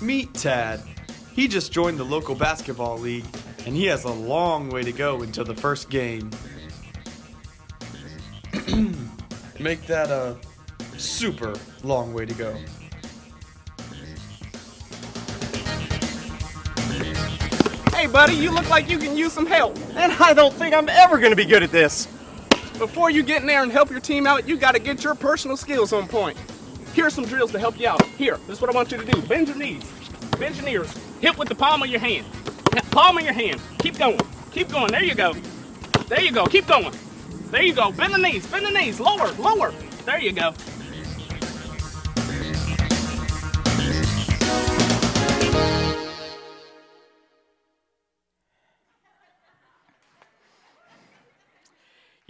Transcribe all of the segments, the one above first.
Meet Tad. He just joined the local basketball league, and he has a long way to go until the first game. Make that a super long way to go. Hey, buddy, you look like you can use some help. And I don't think I'm ever going to be good at this. Before you get in there and help your team out, you got to get your personal skills on point. Here are some drills to help you out. Here, this is what I want you to do. Bend your knees. Bend your knees. Hit with the palm of your hand. Palm of your hand. Keep going. Keep going. There you go. There you go. Keep going. There you go. Bend the knees. Bend the knees. Lower. Lower. There you go.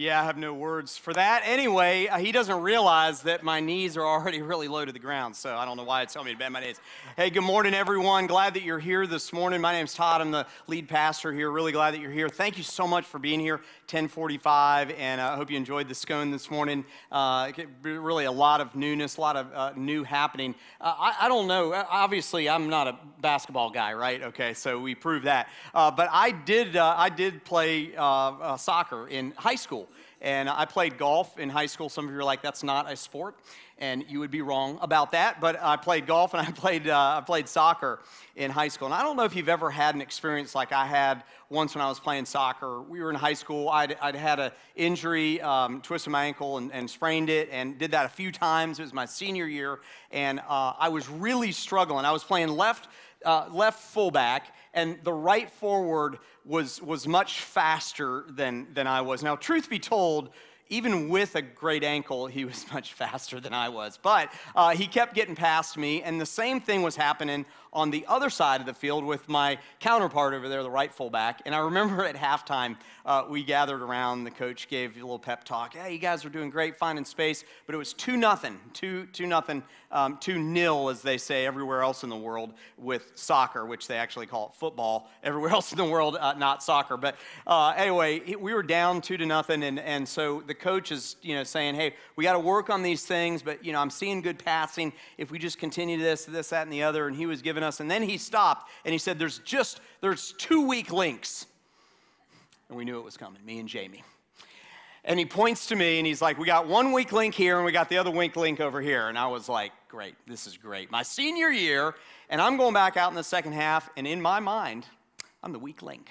Yeah, I have no words for that. Anyway, uh, he doesn't realize that my knees are already really low to the ground, so I don't know why it's telling me to bend my knees. Hey, good morning, everyone. Glad that you're here this morning. My name's Todd. I'm the lead pastor here. Really glad that you're here. Thank you so much for being here. 1045, and I hope you enjoyed the scone this morning. Uh, really, a lot of newness, a lot of uh, new happening. Uh, I, I, don't know. Obviously, I'm not a basketball guy, right? Okay, so we proved that. Uh, but I did. Uh, I did play uh, soccer in high school. And I played golf in high school. Some of you are like, that's not a sport. And you would be wrong about that. But I played golf and I played, uh, I played soccer in high school. And I don't know if you've ever had an experience like I had once when I was playing soccer. We were in high school. I'd, I'd had an injury, um, twisted my ankle and, and, sprained it, and did that a few times. It was my senior year. And uh, I was really struggling. I was playing left, uh, left fullback and the right forward was, was much faster than, than I was. Now, truth be told, even with a great ankle, he was much faster than I was. But uh, he kept getting past me, and the same thing was happening on the other side of the field with my counterpart over there, the right fullback. And I remember at halftime, uh, we gathered around. The coach gave a little pep talk. Hey, you guys are doing great, finding space. But it was 2 nothing, 2 2 nothing, um, 2 nil, as they say everywhere else in the world with soccer, which they actually call it football. Everywhere else in the world, uh, not soccer. But uh, anyway, we were down 2 to nothing. And, and so the coach is you know, saying, hey, we got to work on these things, but you know, I'm seeing good passing. If we just continue this, this, that, and the other. And he was giving given us. And then he stopped and he said, There's just, there's two weak links. And we knew it was coming, me and Jamie. And he points to me and he's like, We got one weak link here and we got the other weak link over here. And I was like, Great, this is great. My senior year, and I'm going back out in the second half, and in my mind, I'm the weak link.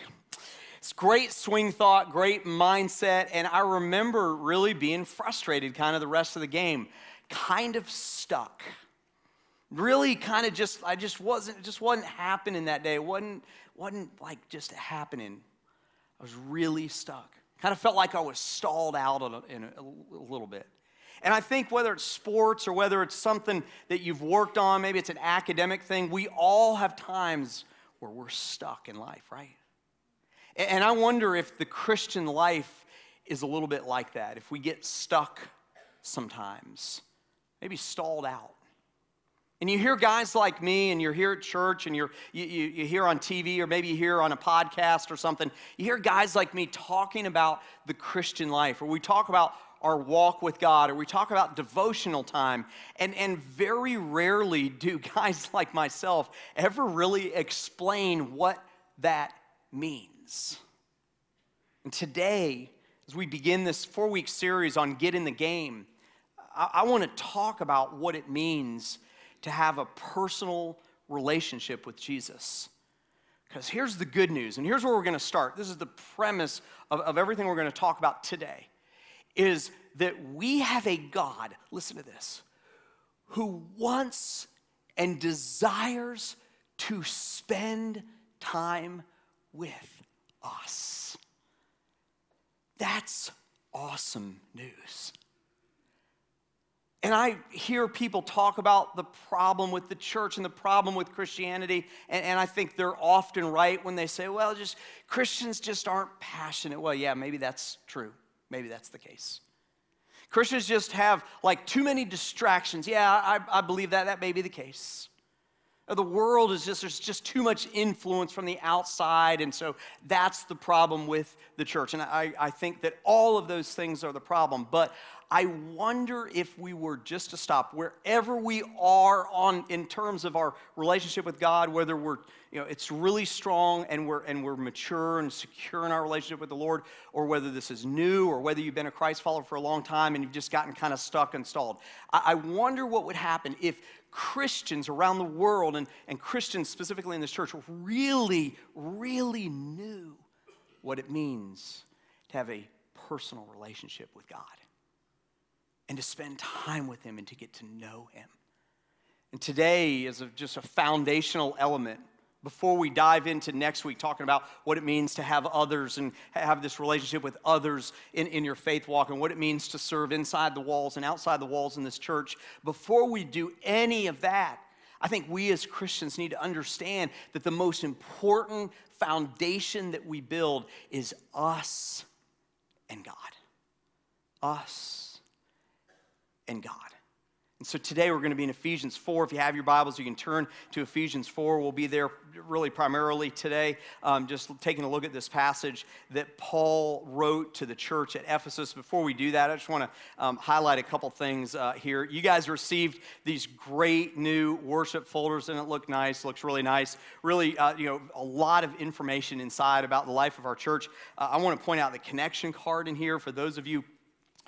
It's great swing thought, great mindset, and I remember really being frustrated kind of the rest of the game, kind of stuck really kind of just i just wasn't just wasn't happening that day. It wasn't wasn't like just happening. I was really stuck. Kind of felt like i was stalled out in a, in a, a little bit. And i think whether it's sports or whether it's something that you've worked on maybe it's an academic thing we all have times where we're stuck in life right? And i wonder if the christian life is a little bit like that if we get stuck sometimes maybe stalled out and you hear guys like me, and you're here at church, and you're, you, you, you hear on TV, or maybe you hear on a podcast or something, you hear guys like me talking about the Christian life, or we talk about our walk with God, or we talk about devotional time, and, and very rarely do guys like myself ever really explain what that means. And today, as we begin this four week series on Get in the Game, I, I want to talk about what it means to have a personal relationship with Jesus. Because here's the good news, and here's where we're going to start. This is the premise of, of everything we're going to talk about today is that we have a God, listen to this, who wants and desires to spend time with us. That's awesome news. And I hear people talk about the problem with the church and the problem with Christianity, and, and, I think they're often right when they say, well, just Christians just aren't passionate. Well, yeah, maybe that's true. Maybe that's the case. Christians just have like too many distractions. Yeah, I, I believe that. That may be the case. Uh, the world is just, there's just too much influence from the outside, and so that's the problem with the church. And I, I think that all of those things are the problem. But I wonder if we were just to stop wherever we are on in terms of our relationship with God, whether we're, you know, it's really strong and we're and we're mature and secure in our relationship with the Lord, or whether this is new, or whether you've been a Christ follower for a long time and you've just gotten kind of stuck and stalled. I, I wonder what would happen if Christians around the world and, and Christians specifically in this church really, really knew what it means to have a personal relationship with God and to spend time with Him and to get to know Him. And today is a, just a foundational element before we dive into next week talking about what it means to have others and have this relationship with others in, in your faith walk and what it means to serve inside the walls and outside the walls in this church. Before we do any of that, I think we as Christians need to understand that the most important foundation that we build is us and God. Us and God. And so today we're going to be in Ephesians 4. If you have your Bibles, you can turn to Ephesians 4. We'll be there really primarily today, um, just taking a look at this passage that Paul wrote to the church at Ephesus. Before we do that, I just want to um, highlight a couple things uh, here. You guys received these great new worship folders, and it looked nice, looks really nice. Really, uh, you know, a lot of information inside about the life of our church. Uh, I want to point out the connection card in here for those of you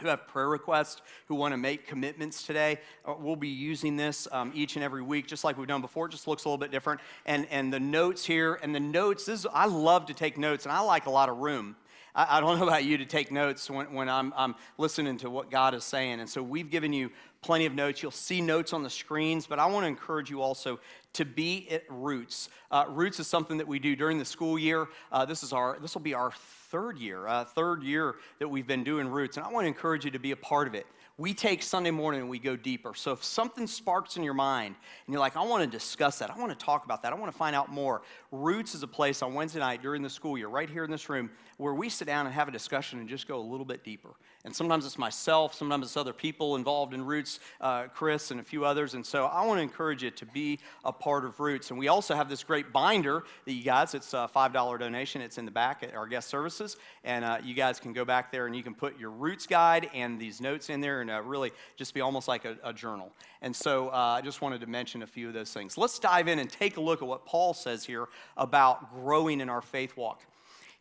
who have prayer requests, who want to make commitments today, uh, we'll be using this um, each and every week, just like we've done before. It just looks a little bit different. And, and the notes here, and the notes, this is, I love to take notes, and I like a lot of room. I, I don't know about you to take notes when, when I'm, I'm listening to what God is saying. And so we've given you plenty of notes. You'll see notes on the screens, but I want to encourage you also to be at Roots. Uh, Roots is something that we do during the school year. Uh, this is our this will be our third year, uh, third year that we've been doing Roots, and I want to encourage you to be a part of it. We take Sunday morning and we go deeper. So if something sparks in your mind and you're like, I want to discuss that, I want to talk about that, I want to find out more, Roots is a place on Wednesday night during the school year, right here in this room, where we sit down and have a discussion and just go a little bit deeper. And sometimes it's myself, sometimes it's other people involved in Roots, uh, Chris and a few others. And so I want to encourage you to be a part of Roots. And we also have this great binder that you guys, it's a $5 donation. It's in the back at our guest services. And uh, you guys can go back there and you can put your Roots guide and these notes in there and uh, really just be almost like a, a journal. And so uh, I just wanted to mention a few of those things. Let's dive in and take a look at what Paul says here about growing in our faith walk.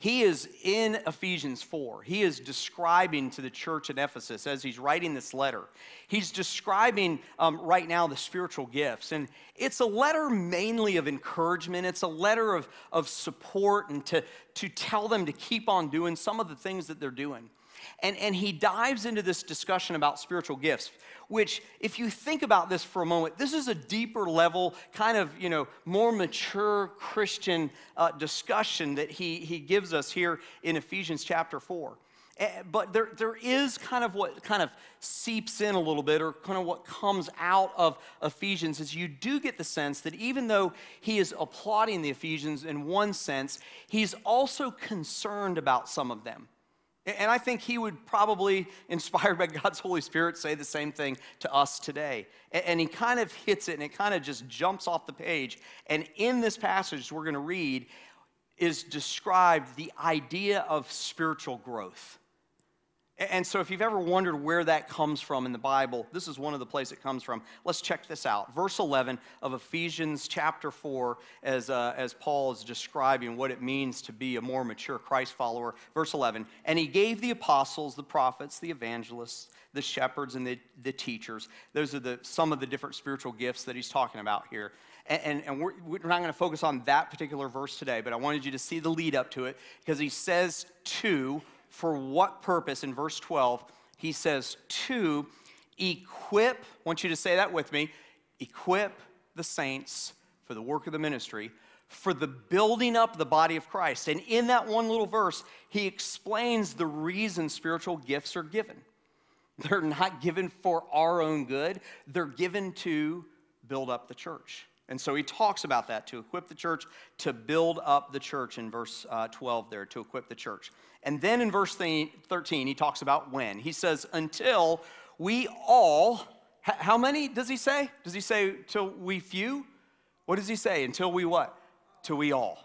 He is in Ephesians 4. He is describing to the church at Ephesus as he's writing this letter. He's describing um, right now the spiritual gifts. And it's a letter mainly of encouragement, it's a letter of, of support and to, to tell them to keep on doing some of the things that they're doing. And, and he dives into this discussion about spiritual gifts, which, if you think about this for a moment, this is a deeper level, kind of, you know, more mature Christian uh, discussion that he, he gives us here in Ephesians chapter 4. Eh, but there, there is kind of what kind of seeps in a little bit, or kind of what comes out of Ephesians, is you do get the sense that even though he is applauding the Ephesians in one sense, he's also concerned about some of them. And I think he would probably, inspired by God's Holy Spirit, say the same thing to us today. And he kind of hits it and it kind of just jumps off the page. And in this passage we're going to read is described the idea of spiritual growth. And so, if you've ever wondered where that comes from in the Bible, this is one of the places it comes from. Let's check this out. Verse 11 of Ephesians chapter 4, as, uh, as Paul is describing what it means to be a more mature Christ follower. Verse 11, and he gave the apostles, the prophets, the evangelists, the shepherds, and the, the teachers. Those are the, some of the different spiritual gifts that he's talking about here. And, and, and we're, we're not going to focus on that particular verse today, but I wanted you to see the lead up to it because he says to for what purpose in verse 12? He says, to equip, I want you to say that with me, equip the saints for the work of the ministry, for the building up the body of Christ. And in that one little verse, he explains the reason spiritual gifts are given. They're not given for our own good, they're given to build up the church. And so he talks about that to equip the church, to build up the church in verse uh, 12 there, to equip the church. And then in verse 13, he talks about when. He says, until we all, how many does he say? Does he say till we few? What does he say? Until we what? Till we all.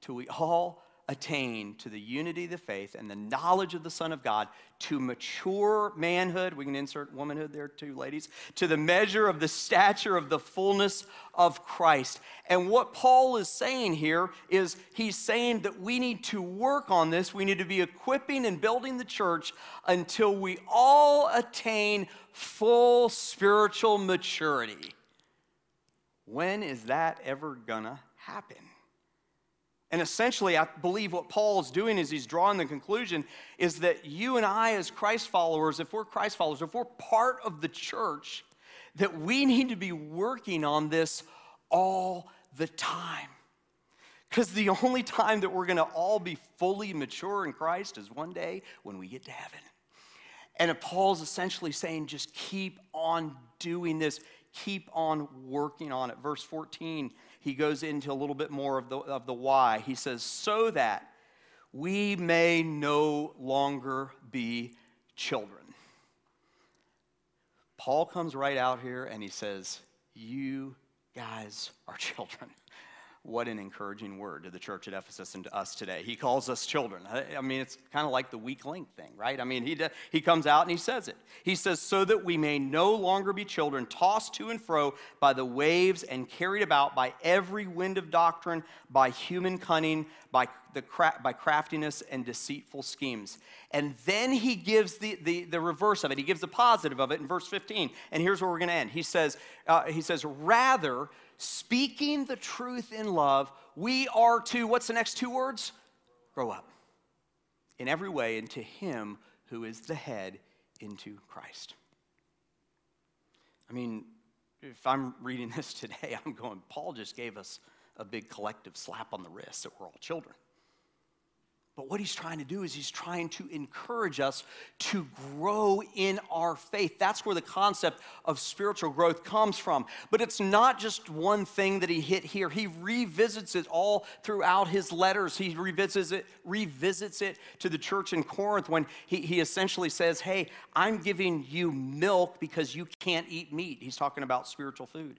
Till we all attain to the unity of the faith and the knowledge of the Son of God, to mature manhood. We can insert womanhood there too, ladies. To the measure of the stature of the fullness of Christ. And what Paul is saying here is he's saying that we need to work on this. We need to be equipping and building the church until we all attain full spiritual maturity. When is that ever gonna happen? And essentially, I believe what Paul is doing is he's drawing the conclusion is that you and I, as Christ followers, if we're Christ followers, if we're part of the church, that we need to be working on this all the time. Because the only time that we're going to all be fully mature in Christ is one day when we get to heaven. And Paul's essentially saying, just keep on doing this, keep on working on it. Verse 14 he goes into a little bit more of the, of the why. He says, so that we may no longer be children. Paul comes right out here and he says, You guys are children. What an encouraging word to the church at Ephesus and to us today. He calls us children. I mean, it's kind of like the weak link thing, right? I mean, he, he comes out and he says it. He says, So that we may no longer be children, tossed to and fro by the waves and carried about by every wind of doctrine, by human cunning, by, the cra- by craftiness and deceitful schemes. And then he gives the, the, the reverse of it. He gives the positive of it in verse 15. And here's where we're going to end. He says, uh, he says, Rather, speaking the truth in love, we are to, what's the next two words? Grow up in every way into Him who is the head, into Christ. I mean, if I'm reading this today, I'm going, Paul just gave us a big collective slap on the wrist that we're all children. But what he's trying to do is he's trying to encourage us to grow in our faith. That's where the concept of spiritual growth comes from. But it's not just one thing that he hit here. He revisits it all throughout his letters. He revisits it, revisits it to the church in Corinth when he, he essentially says, Hey, I'm giving you milk because you can't eat meat. He's talking about spiritual food.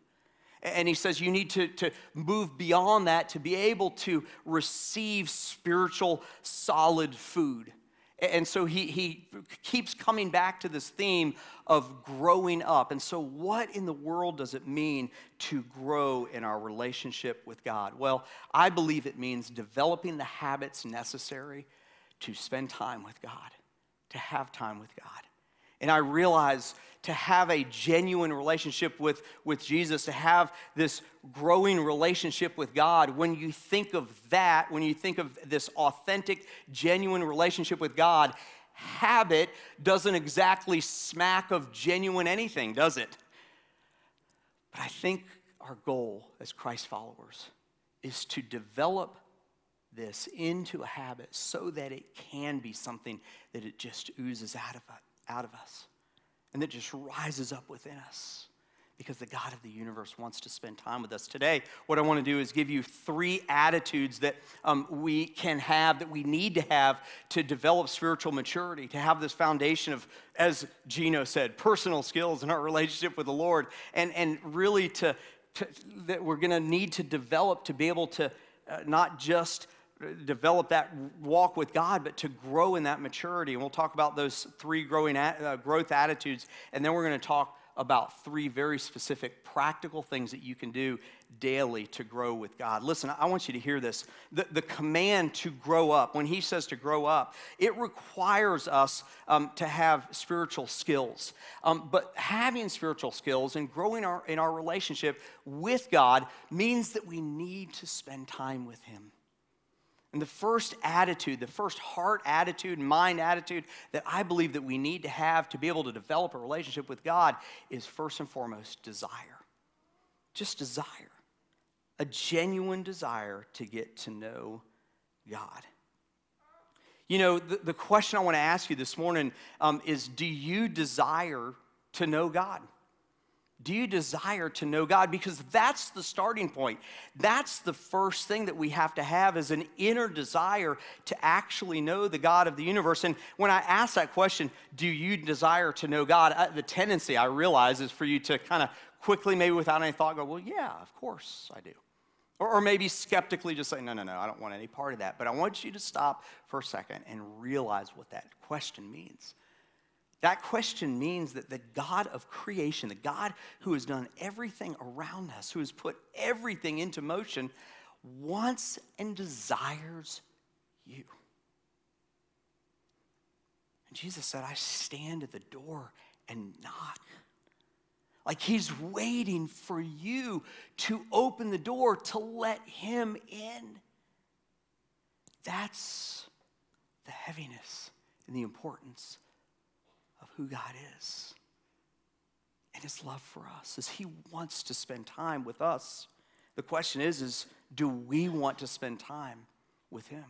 And he says you need to, to move beyond that to be able to receive spiritual solid food. And so he, he keeps coming back to this theme of growing up. And so, what in the world does it mean to grow in our relationship with God? Well, I believe it means developing the habits necessary to spend time with God, to have time with God. And I realize to have a genuine relationship with, with Jesus, to have this growing relationship with God, when you think of that, when you think of this authentic, genuine relationship with God, habit doesn't exactly smack of genuine anything, does it? But I think our goal as Christ followers is to develop this into a habit so that it can be something that it just oozes out of, out of us and that just rises up within us because the God of the universe wants to spend time with us. Today, what I want to do is give you three attitudes that um, we can have, that we need to have to develop spiritual maturity, to have this foundation of, as Gino said, personal skills in our relationship with the Lord, and, and really to, to that we're going to need to develop to be able to uh, not just develop that walk with God, but to grow in that maturity. And we'll talk about those three growing uh, growth attitudes, and then we're going to talk about three very specific practical things that you can do daily to grow with God. Listen, I want you to hear this. The, the command to grow up, when he says to grow up, it requires us um, to have spiritual skills. Um, but having spiritual skills and growing our, in our relationship with God means that we need to spend time with him. And the first attitude, the first heart attitude, mind attitude that I believe that we need to have to be able to develop a relationship with God is first and foremost desire. Just desire. A genuine desire to get to know God. You know, the, the question I want to ask you this morning um, is do you desire to know God? Do you desire to know God? Because that's the starting point. That's the first thing that we have to have is an inner desire to actually know the God of the universe. And when I ask that question, do you desire to know God? Uh, the tendency I realize is for you to kind of quickly, maybe without any thought, go, well, yeah, of course I do. Or, or maybe skeptically just say, no, no, no, I don't want any part of that. But I want you to stop for a second and realize what that question means. That question means that the God of creation, the God who has done everything around us, who has put everything into motion, wants and desires you. And Jesus said, I stand at the door and knock. Like he's waiting for you to open the door to let him in. That's the heaviness and the importance who God is and his love for us is he wants to spend time with us. The question is is do we want to spend time with him?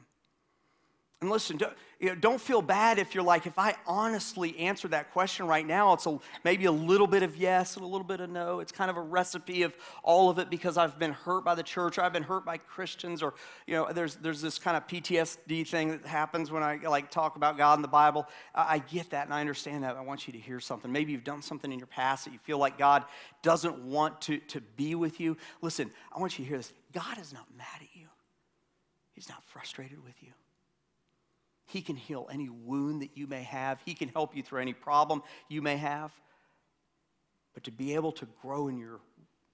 And listen, don't, you know, don't feel bad if you're like, if I honestly answer that question right now, it's a, maybe a little bit of yes and a little bit of no. It's kind of a recipe of all of it because I've been hurt by the church or I've been hurt by Christians or, you know, there's, there's this kind of PTSD thing that happens when I like talk about God in the Bible. I, I get that and I understand that. I want you to hear something. Maybe you've done something in your past that you feel like God doesn't want to, to be with you. Listen, I want you to hear this. God is not mad at you. He's not frustrated with you. He can heal any wound that you may have. He can help you through any problem you may have. But to be able to grow in your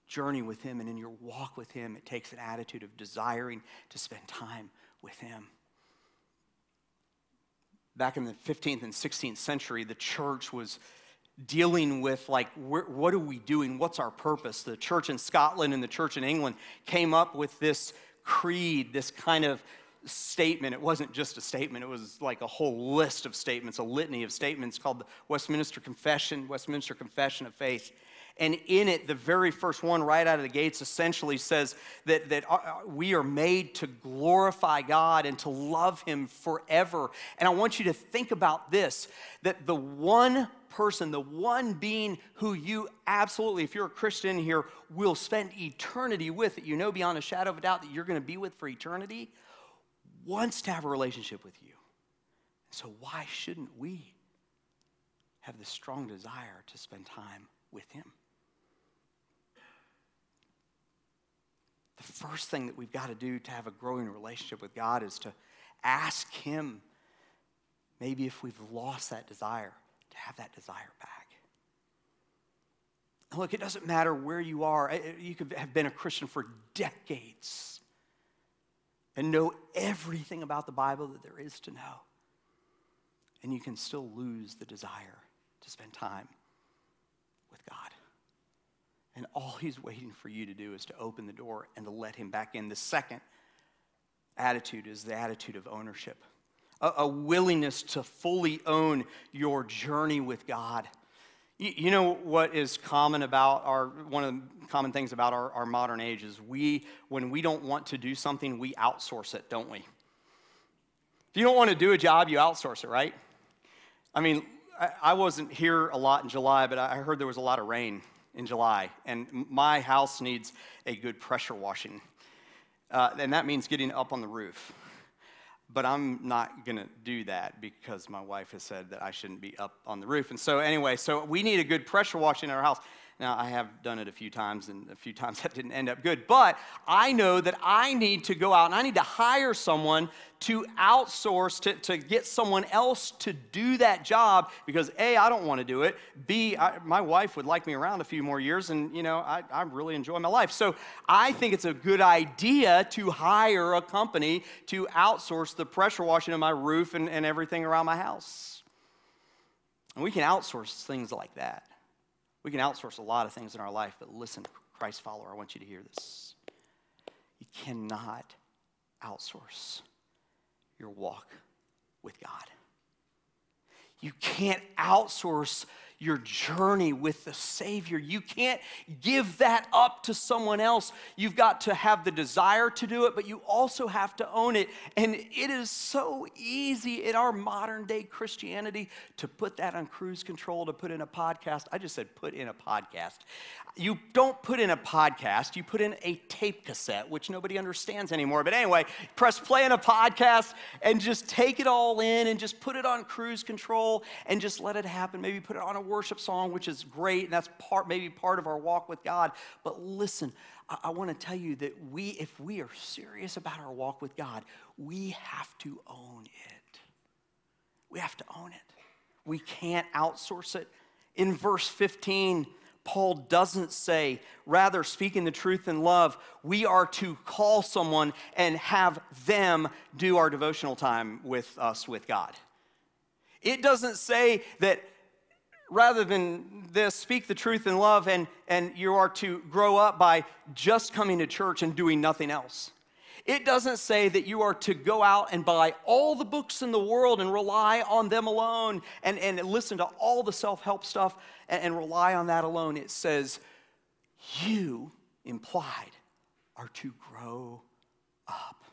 journey with Him and in your walk with Him, it takes an attitude of desiring to spend time with Him. Back in the 15th and 16th century, the church was dealing with like what are we doing what's our purpose the church in scotland and the church in england came up with this creed this kind of statement. It wasn't just a statement, it was like a whole list of statements, a litany of statements called the Westminster Confession, Westminster Confession of Faith. And in it, the very first one, right out of the gates, essentially says that, that uh, uh, we are made to glorify God and to love Him forever. And I want you to think about this that the one person, the one being who you absolutely, if you're a Christian here, will spend eternity with, that you know beyond a shadow of a doubt that you're going to be with for eternity, wants to have a relationship with you. So, why shouldn't we have this strong desire to spend time with Him? The first thing that we've got to do to have a growing relationship with God is to ask Him, maybe if we've lost that desire, to have that desire back. look, it doesn't matter where you are. You could have been a Christian for decades and know everything about the Bible that there is to know. And you can still lose the desire to spend time with God. And all He's waiting for you to do is to open the door and to let Him back in. The second attitude is the attitude of ownership a, a willingness to fully own your journey with God. You know what is common about our, one of the common things about our, our modern age is we, when we don't want to do something, we outsource it, don't we? If you don't want to do a job, you outsource it, right? I mean, I wasn't here a lot in July, but I heard there was a lot of rain in July, and my house needs a good pressure washing. Uh, and that means getting up on the roof. But I'm not going to do that because my wife has said that I shouldn't be up on the roof. And so, anyway, so we need a good pressure washing in our house. Now, I have done it a few times, and a few times that didn't end up good. But I know that I need to go out and I need to hire someone to outsource, to, to get someone else to do that job because A, I don't want to do it. B, I, my wife would like me around a few more years, and, you know, I, I really enjoy my life. So I think it's a good idea to hire a company to outsource the pressure washing of my roof and, and everything around my house. And we can outsource things like that. We can outsource a lot of things in our life, but listen, Christ follower, I want you to hear this. You cannot outsource your walk with God. You can't outsource your journey with the Savior. You can't give that up to someone else. You've got to have the desire to do it, but you also have to own it. And it is so easy in our modern day Christianity to put that on cruise control, to put in a podcast. I just said put in a podcast. You don't put in a podcast, you put in a tape cassette, which nobody understands anymore. But anyway, press play on a podcast and just take it all in and just put it on cruise control and just let it happen. Maybe put it on a worship song, which is great, and that's part, maybe part of our walk with God. But listen, I, I want to tell you that we, if we are serious about our walk with God, we have to own it. We have to own it. We can't outsource it. In verse 15, Paul doesn't say, rather, speaking the truth in love, we are to call someone and have them do our devotional time with us with God. It doesn't say that rather than this, speak the truth in love and, and you are to grow up by just coming to church and doing nothing else. It doesn't say that you are to go out and buy all the books in the world and rely on them alone and, and listen to all the self help stuff and, and rely on that alone. It says, you, implied, are to grow up.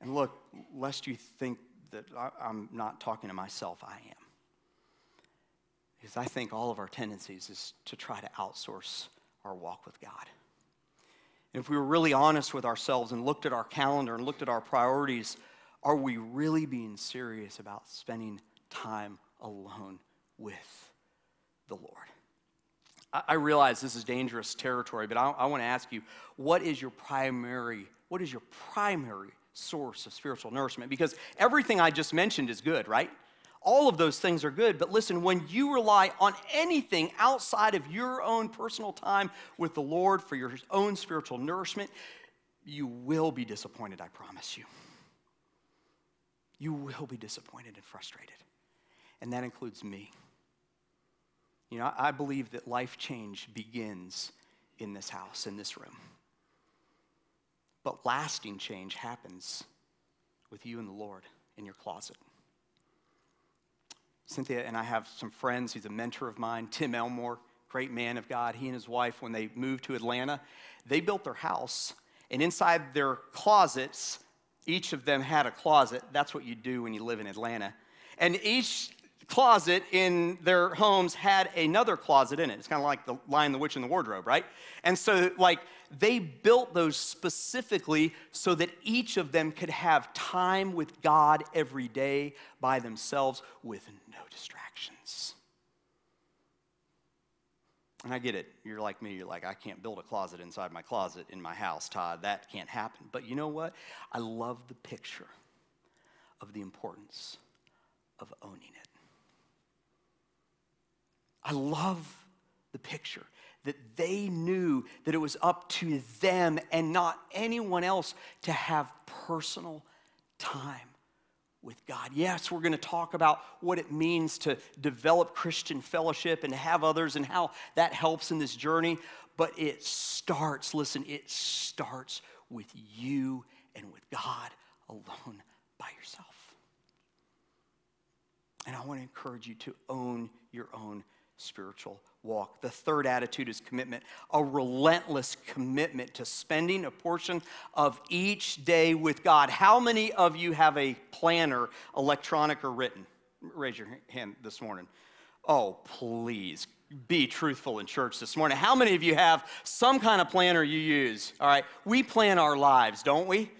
And look, lest you think that I, I'm not talking to myself, I am. Because I think all of our tendencies is to try to outsource our walk with God. And if we were really honest with ourselves and looked at our calendar and looked at our priorities, are we really being serious about spending time alone with the Lord? I, realize this is dangerous territory, but I, I want to ask you, what is your primary, what is your primary source of spiritual nourishment? Because everything I just mentioned is good, right? All of those things are good, but listen, when you rely on anything outside of your own personal time with the Lord for your own spiritual nourishment, you will be disappointed, I promise you. You will be disappointed and frustrated. And that includes me. You know, I believe that life change begins in this house, in this room. But lasting change happens with you and the Lord in your closet. Cynthia and I have some friends. He's a mentor of mine, Tim Elmore, great man of God. He and his wife, when they moved to Atlanta, they built their house, and inside their closets, each of them had a closet. That's what you do when you live in Atlanta. And each closet in their homes had another closet in it. It's kind of like the Lion, the Witch, and the Wardrobe, right? And so, like, they built those specifically so that each of them could have time with God every day by themselves with distractions. And I get it. You're like me. You're like, I can't build a closet inside my closet in my house, Todd. That can't happen. But you know what? I love the picture of the importance of owning it. I love the picture that they knew that it was up to them and not anyone else to have personal time with God. Yes, we're going to talk about what it means to develop Christian fellowship and have others and how that helps in this journey, but it starts, listen, it starts with you and with God alone by yourself. And I want to encourage you to own your own spiritual walk. The third attitude is commitment, a relentless commitment to spending a portion of each day with God. How many of you have a planner, electronic or written? Raise your hand this morning. Oh, please be truthful in church this morning. How many of you have some kind of planner you use? All right, we plan our lives, don't we?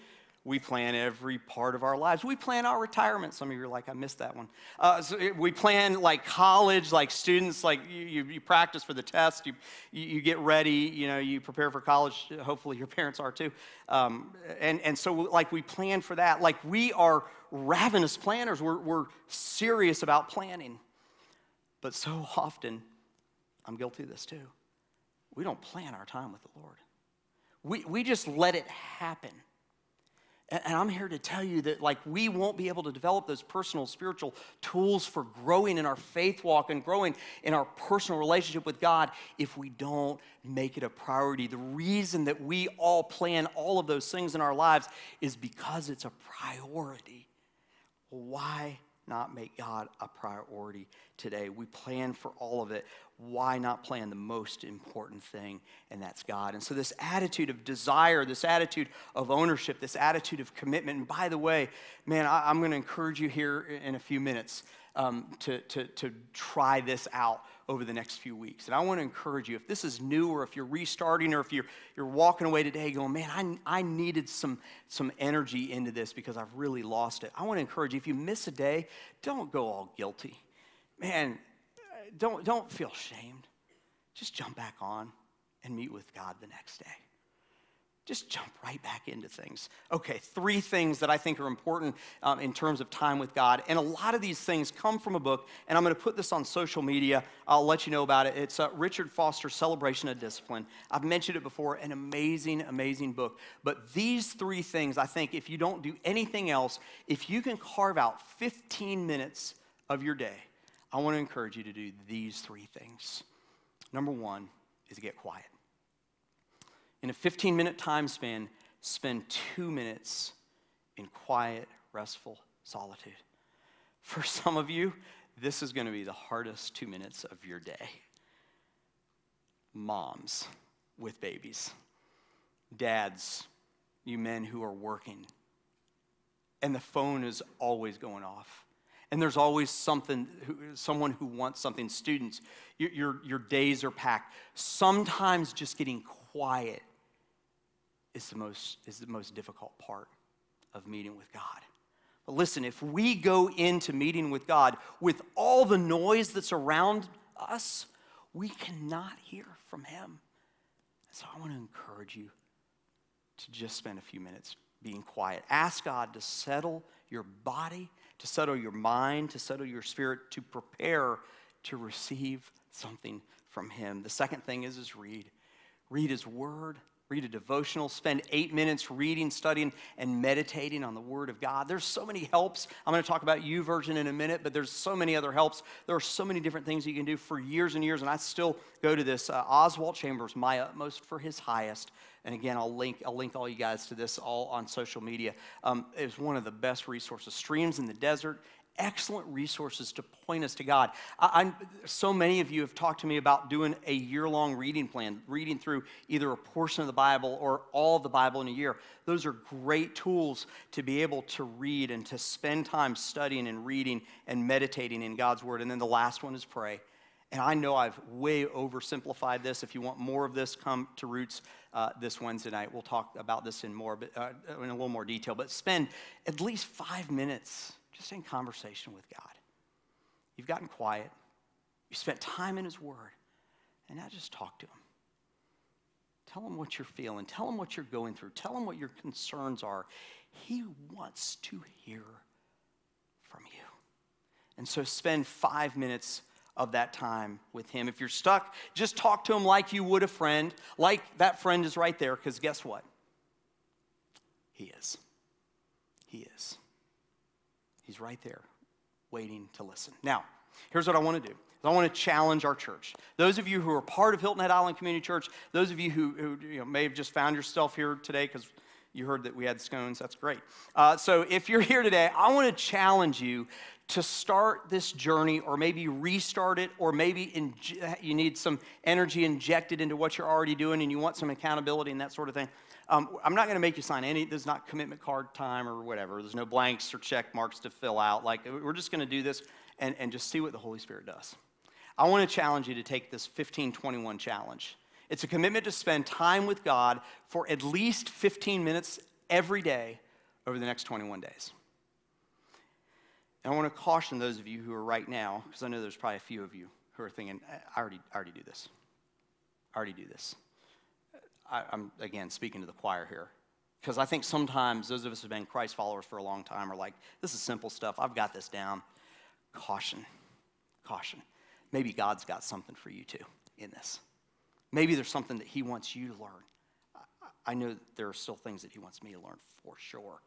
We plan every part of our lives. We plan our retirement. Some of you are like, I missed that one. Uh, so we plan like college, like students, like you, you, practice for the test, you, you get ready, you know, you prepare for college. Hopefully your parents are too. Um, and, and so like we plan for that. Like we are ravenous planners. We're, we're serious about planning. But so often, I'm guilty of this too. We don't plan our time with the Lord. We, we just let it happen. And I'm here to tell you that, like, we won't be able to develop those personal spiritual tools for growing in our faith walk and growing in our personal relationship with God if we don't make it a priority. The reason that we all plan all of those things in our lives is because it's a priority. Why not make God a priority today? We plan for all of it why not plan the most important thing, and that's God? And so, this attitude of desire, this attitude of ownership, this attitude of commitment, and by the way, man, I, am going to encourage you here in a few minutes um, to, to, to try this out over the next few weeks. And I want to encourage you, if this is new or if you're restarting or if you're, you're walking away today going, man, I, I needed some, some energy into this because I've really lost it. I want to encourage you, if you miss a day, don't go all guilty. Man, don't, don't feel shamed. Just jump back on and meet with God the next day just jump right back into things. Okay, three things that I think are important um, in terms of time with God. And a lot of these things come from a book, and I'm going to put this on social media. I'll let you know about it. It's uh, Richard Foster's Celebration of Discipline. I've mentioned it before, an amazing, amazing book. But these three things, I think, if you don't do anything else, if you can carve out 15 minutes of your day, I want to encourage you to do these three things. Number one is get quiet in a 15 minute time span, spend two minutes in quiet, restful solitude. For some of you, this is going to be the hardest two minutes of your day. Moms with babies, dads, you men who are working, and the phone is always going off. And there's always something, someone who wants something. Students, your, your, your days are packed. Sometimes just getting quiet is the most, is the most difficult part of meeting with God. But listen, if we go into meeting with God with all the noise that's around us, we cannot hear from Him. So I want to encourage you to just spend a few minutes being quiet. Ask God to settle your body, to settle your mind, to settle your spirit, to prepare to receive something from Him. The second thing is, is read. Read His Word read a devotional, spend eight minutes reading, studying, and meditating on the Word of God. There's so many helps. I'm going to talk about YouVersion in a minute, but there's so many other helps. There are so many different things you can do for years and years, and I still go to this. Uh, Oswald Chambers, My Utmost for His Highest. And again, I'll link, I'll link all you guys to this all on social media. Um, it's one of the best resources. Streams in the desert, excellent resources to point us to God. I, so many of you have talked to me about doing a year long reading plan, reading through either a portion of the Bible or all of the Bible in a year. Those are great tools to be able to read and to spend time studying and reading and meditating in God's Word. And then the last one is pray. And I know I've way oversimplified this. If you want more of this, come to Roots uh, this Wednesday night. We'll talk about this in more, but uh, in a little more detail. But spend at least five minutes just in conversation with God. You've gotten quiet, you spent time in His Word, and now just talk to Him. Tell Him what you're feeling, tell Him what you're going through, tell Him what your concerns are. He wants to hear from you. And so spend five minutes of that time with him. If you're stuck, just talk to him like you would a friend, like that friend is right there, because guess what? He is. He is. He's right there, waiting to listen. Now, here's what I want to do. I want to challenge our church. Those of you who are part of Hilton Head Island Community Church, those of you who, who you know, may have just found yourself here today because you heard that we had scones, that's great. Uh, so if you're here today, I want to challenge you to start this journey or maybe restart it or maybe you need some energy injected into what you're already doing and you want some accountability and that sort of thing. Um, I'm not going to make you sign any, there's not commitment card time or whatever. There's no blanks or check marks to fill out. Like, we're just going to do this and, and just see what the Holy Spirit does. I want to challenge you to take this 1521 challenge. It's a commitment to spend time with God for at least 15 minutes every day over the next 21 days. And I want to caution those of you who are right now, because I know there's probably a few of you who are thinking, I already, I already do this. I already do this. I, am again speaking to the choir here because I think sometimes those of us who have been Christ followers for a long time are like, this is simple stuff. I've got this down. Caution, caution. Maybe God's got something for you too in this. Maybe there's something that He wants you to learn. I know there are still things that He wants me to learn for sure.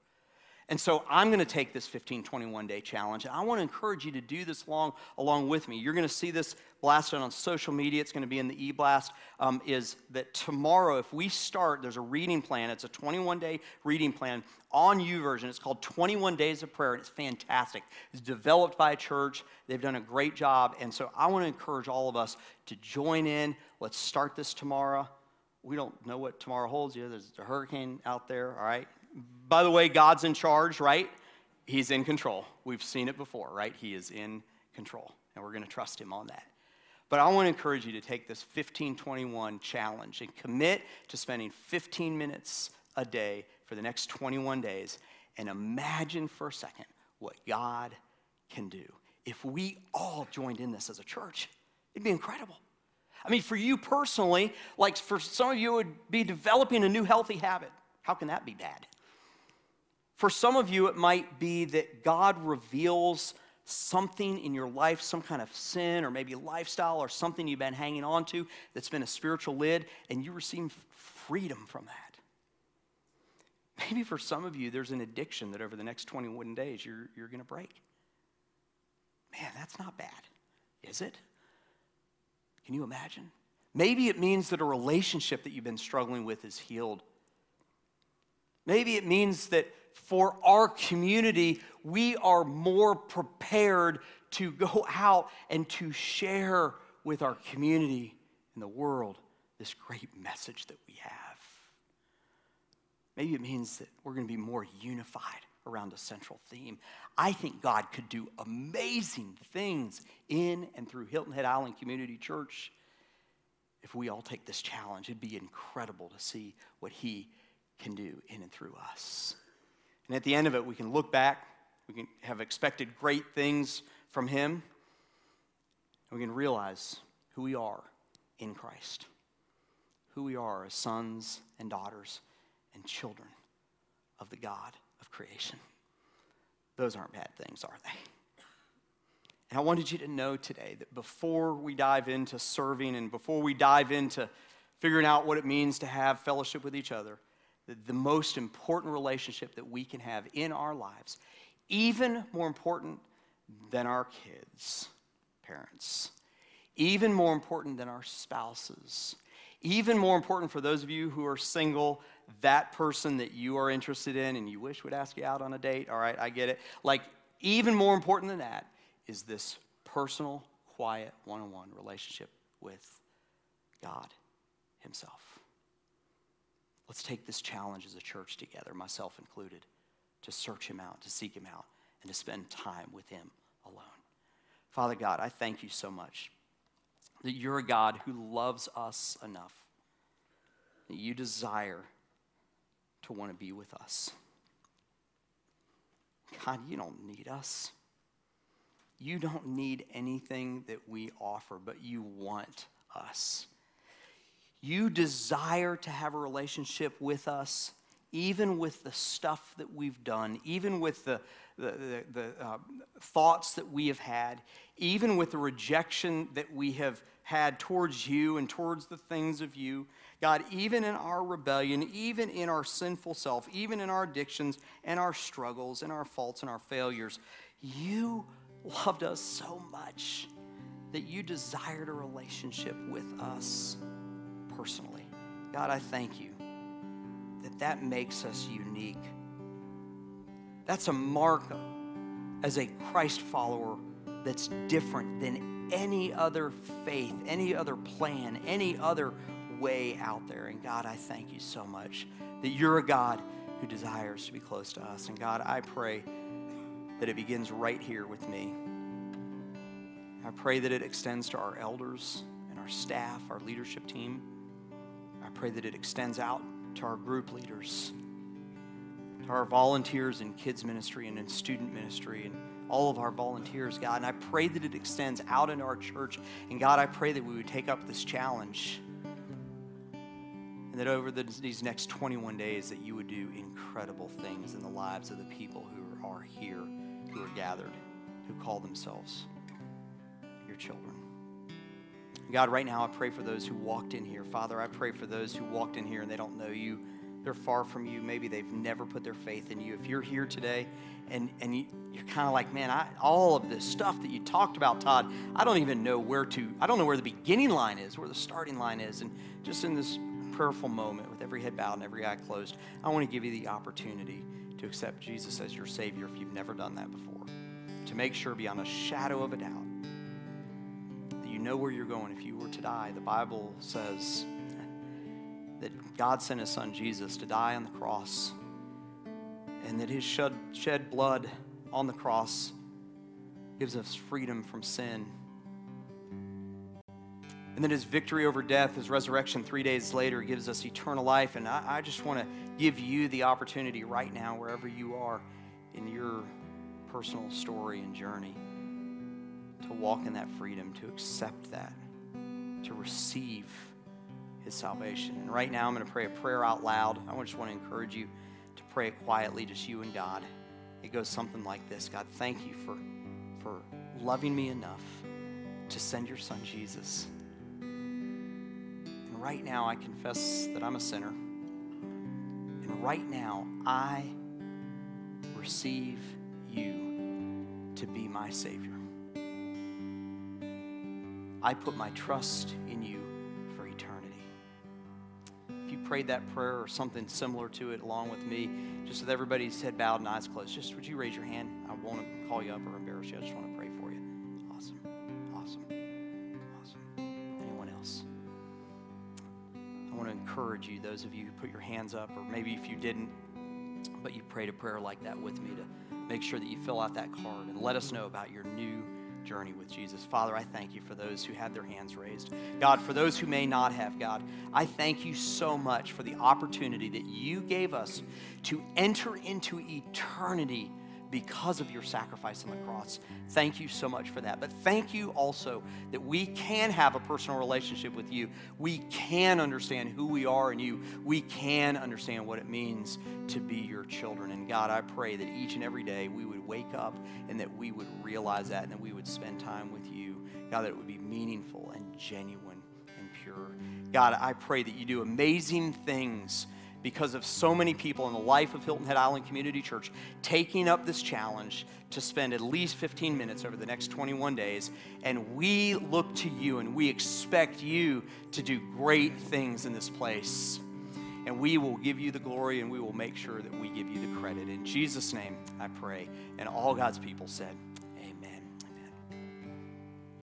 And so I'm going to take this 15, 21 day challenge, and I want to encourage you to do this along, along with me. You're going to see this blasted on social media. It's going to be in the e blast. Um, is that tomorrow, if we start, there's a reading plan. It's a 21 day reading plan on YouVersion. It's called 21 Days of Prayer, and it's fantastic. It's developed by a church. They've done a great job. And so I want to encourage all of us to join in. Let's start this tomorrow. We don't know what tomorrow holds. Yeah, there's a hurricane out there, all right? By the way, God's in charge, right? He's in control. We've seen it before, right? He is in control, and we're going to trust Him on that. But I want to encourage you to take this 1521 challenge and commit to spending 15 minutes a day for the next 21 days and imagine for a second what God can do. If we all joined in this as a church, It'd be incredible. I mean, for you personally, like for some of you, it would be developing a new healthy habit. How can that be bad? For some of you, it might be that God reveals something in your life, some kind of sin or maybe lifestyle or something you've been hanging on to that's been a spiritual lid, and you receive freedom from that. Maybe for some of you, there's an addiction that over the next 21 days you're, you're going to break. Man, that's not bad, is it? Can you imagine? Maybe it means that a relationship that you've been struggling with is healed. Maybe it means that for our community, we are more prepared to go out and to share with our community and the world this great message that we have. Maybe it means that we're going to be more unified around a central theme. I think God could do amazing things in and through Hilton Head Island Community Church if we all take this challenge. It'd be incredible to see what He can do in and through us. And at the end of it, we can look back, we can have expected great things from Him, and we can realize who we are in Christ, who we are as sons and daughters and children of the God of creation. Those aren't bad things, are they? And I wanted you to know today that before we dive into serving and before we dive into figuring out what it means to have fellowship with each other, the most important relationship that we can have in our lives, even more important than our kids, parents, even more important than our spouses, even more important for those of you who are single that person that you are interested in and you wish would ask you out on a date, all right, I get it. Like, even more important than that is this personal, quiet, one on one relationship with God Himself. Let's take this challenge as a church together, myself included, to search Him out, to seek Him out, and to spend time with Him alone. Father God, I thank you so much that you're a God who loves us enough, that you desire to want to be with us. God, you don't need us. You don't need anything that we offer, but you want us. You desire to have a relationship with us, even with the stuff that we've done, even with the, the, the, the uh, thoughts that we have had, even with the rejection that we have had towards you and towards the things of you. God, even in our rebellion, even in our sinful self, even in our addictions and our struggles and our faults and our failures, you loved us so much that you desired a relationship with us personally. God, I thank you that that makes us unique. That's a mark as a Christ follower that's different than any other faith, any other plan, any other way out there. And God, I thank you so much that you're a God who desires to be close to us. And God, I pray that it begins right here with me. I pray that it extends to our elders and our staff, our leadership team. I pray that it extends out to our group leaders, to our volunteers in kids ministry and in student ministry and all of our volunteers, God. And I pray that it extends out into our church. And God, I pray that we would take up this challenge and that over the, these next 21 days that you would do incredible things in the lives of the people who are here, who are gathered, who call themselves your children. God, right now I pray for those who walked in here. Father, I pray for those who walked in here and they don't know you. They're far from you. Maybe they've never put their faith in you. If you're here today and, and you, you're kind of like, man, I, all of this stuff that you talked about, Todd, I don't even know where to, I don't know where the beginning line is, where the starting line is. And just in this prayerful moment with every head bowed and every eye closed, I want to give you the opportunity to accept Jesus as your Savior if you've never done that before. To make sure beyond a shadow of a doubt you know where you're going if you were to die. The Bible says that God sent His Son Jesus to die on the cross and that His shed, shed blood on the cross gives us freedom from sin and then his victory over death, his resurrection three days later, gives us eternal life. And I, I just want to give you the opportunity right now, wherever you are in your personal story and journey, to walk in that freedom, to accept that to receive his salvation. And right now, I'm going to pray a prayer out loud. I just want to encourage you to pray quietly, just you and God. It goes something like this God, thank you for, for loving me enough to send your son Jesus. And right now, I confess that I'm a sinner. And right now, I receive you to be my Savior. I put my trust in you for eternity. If you prayed that prayer or something similar to it along with me, just with everybody's head bowed and eyes closed, just would you raise your hand? I won't call you up or embarrass you. I just want to pray for you. Awesome. Awesome. Awesome. Anyone else? I want to encourage you, those of you who put your hands up, or maybe if you didn't, but you prayed a prayer like that with me to make sure that you fill out that card and let us know about your new journey with Jesus. Father, I thank you for those who had their hands raised. God, for those who may not have, God, I thank you so much for the opportunity that you gave us to enter into eternity because of your sacrifice on the cross. Thank you so much for that. But thank you also that we can have a personal relationship with you. We can understand who we are in you. We can understand what it means to be your children. And God, I pray that each and every day we would wake up and that we would realize that and that we would spend time with you. God, that it would be meaningful and genuine and pure. God, I pray that you do amazing things because of so many people in the life of Hilton Head Island Community Church taking up this challenge to spend at least 15 minutes over the next 21 days. And we look to you and we expect you to do great things in this place. And we will give you the glory and we will make sure that we give you the credit. In Jesus' name, I pray. And all God's people said,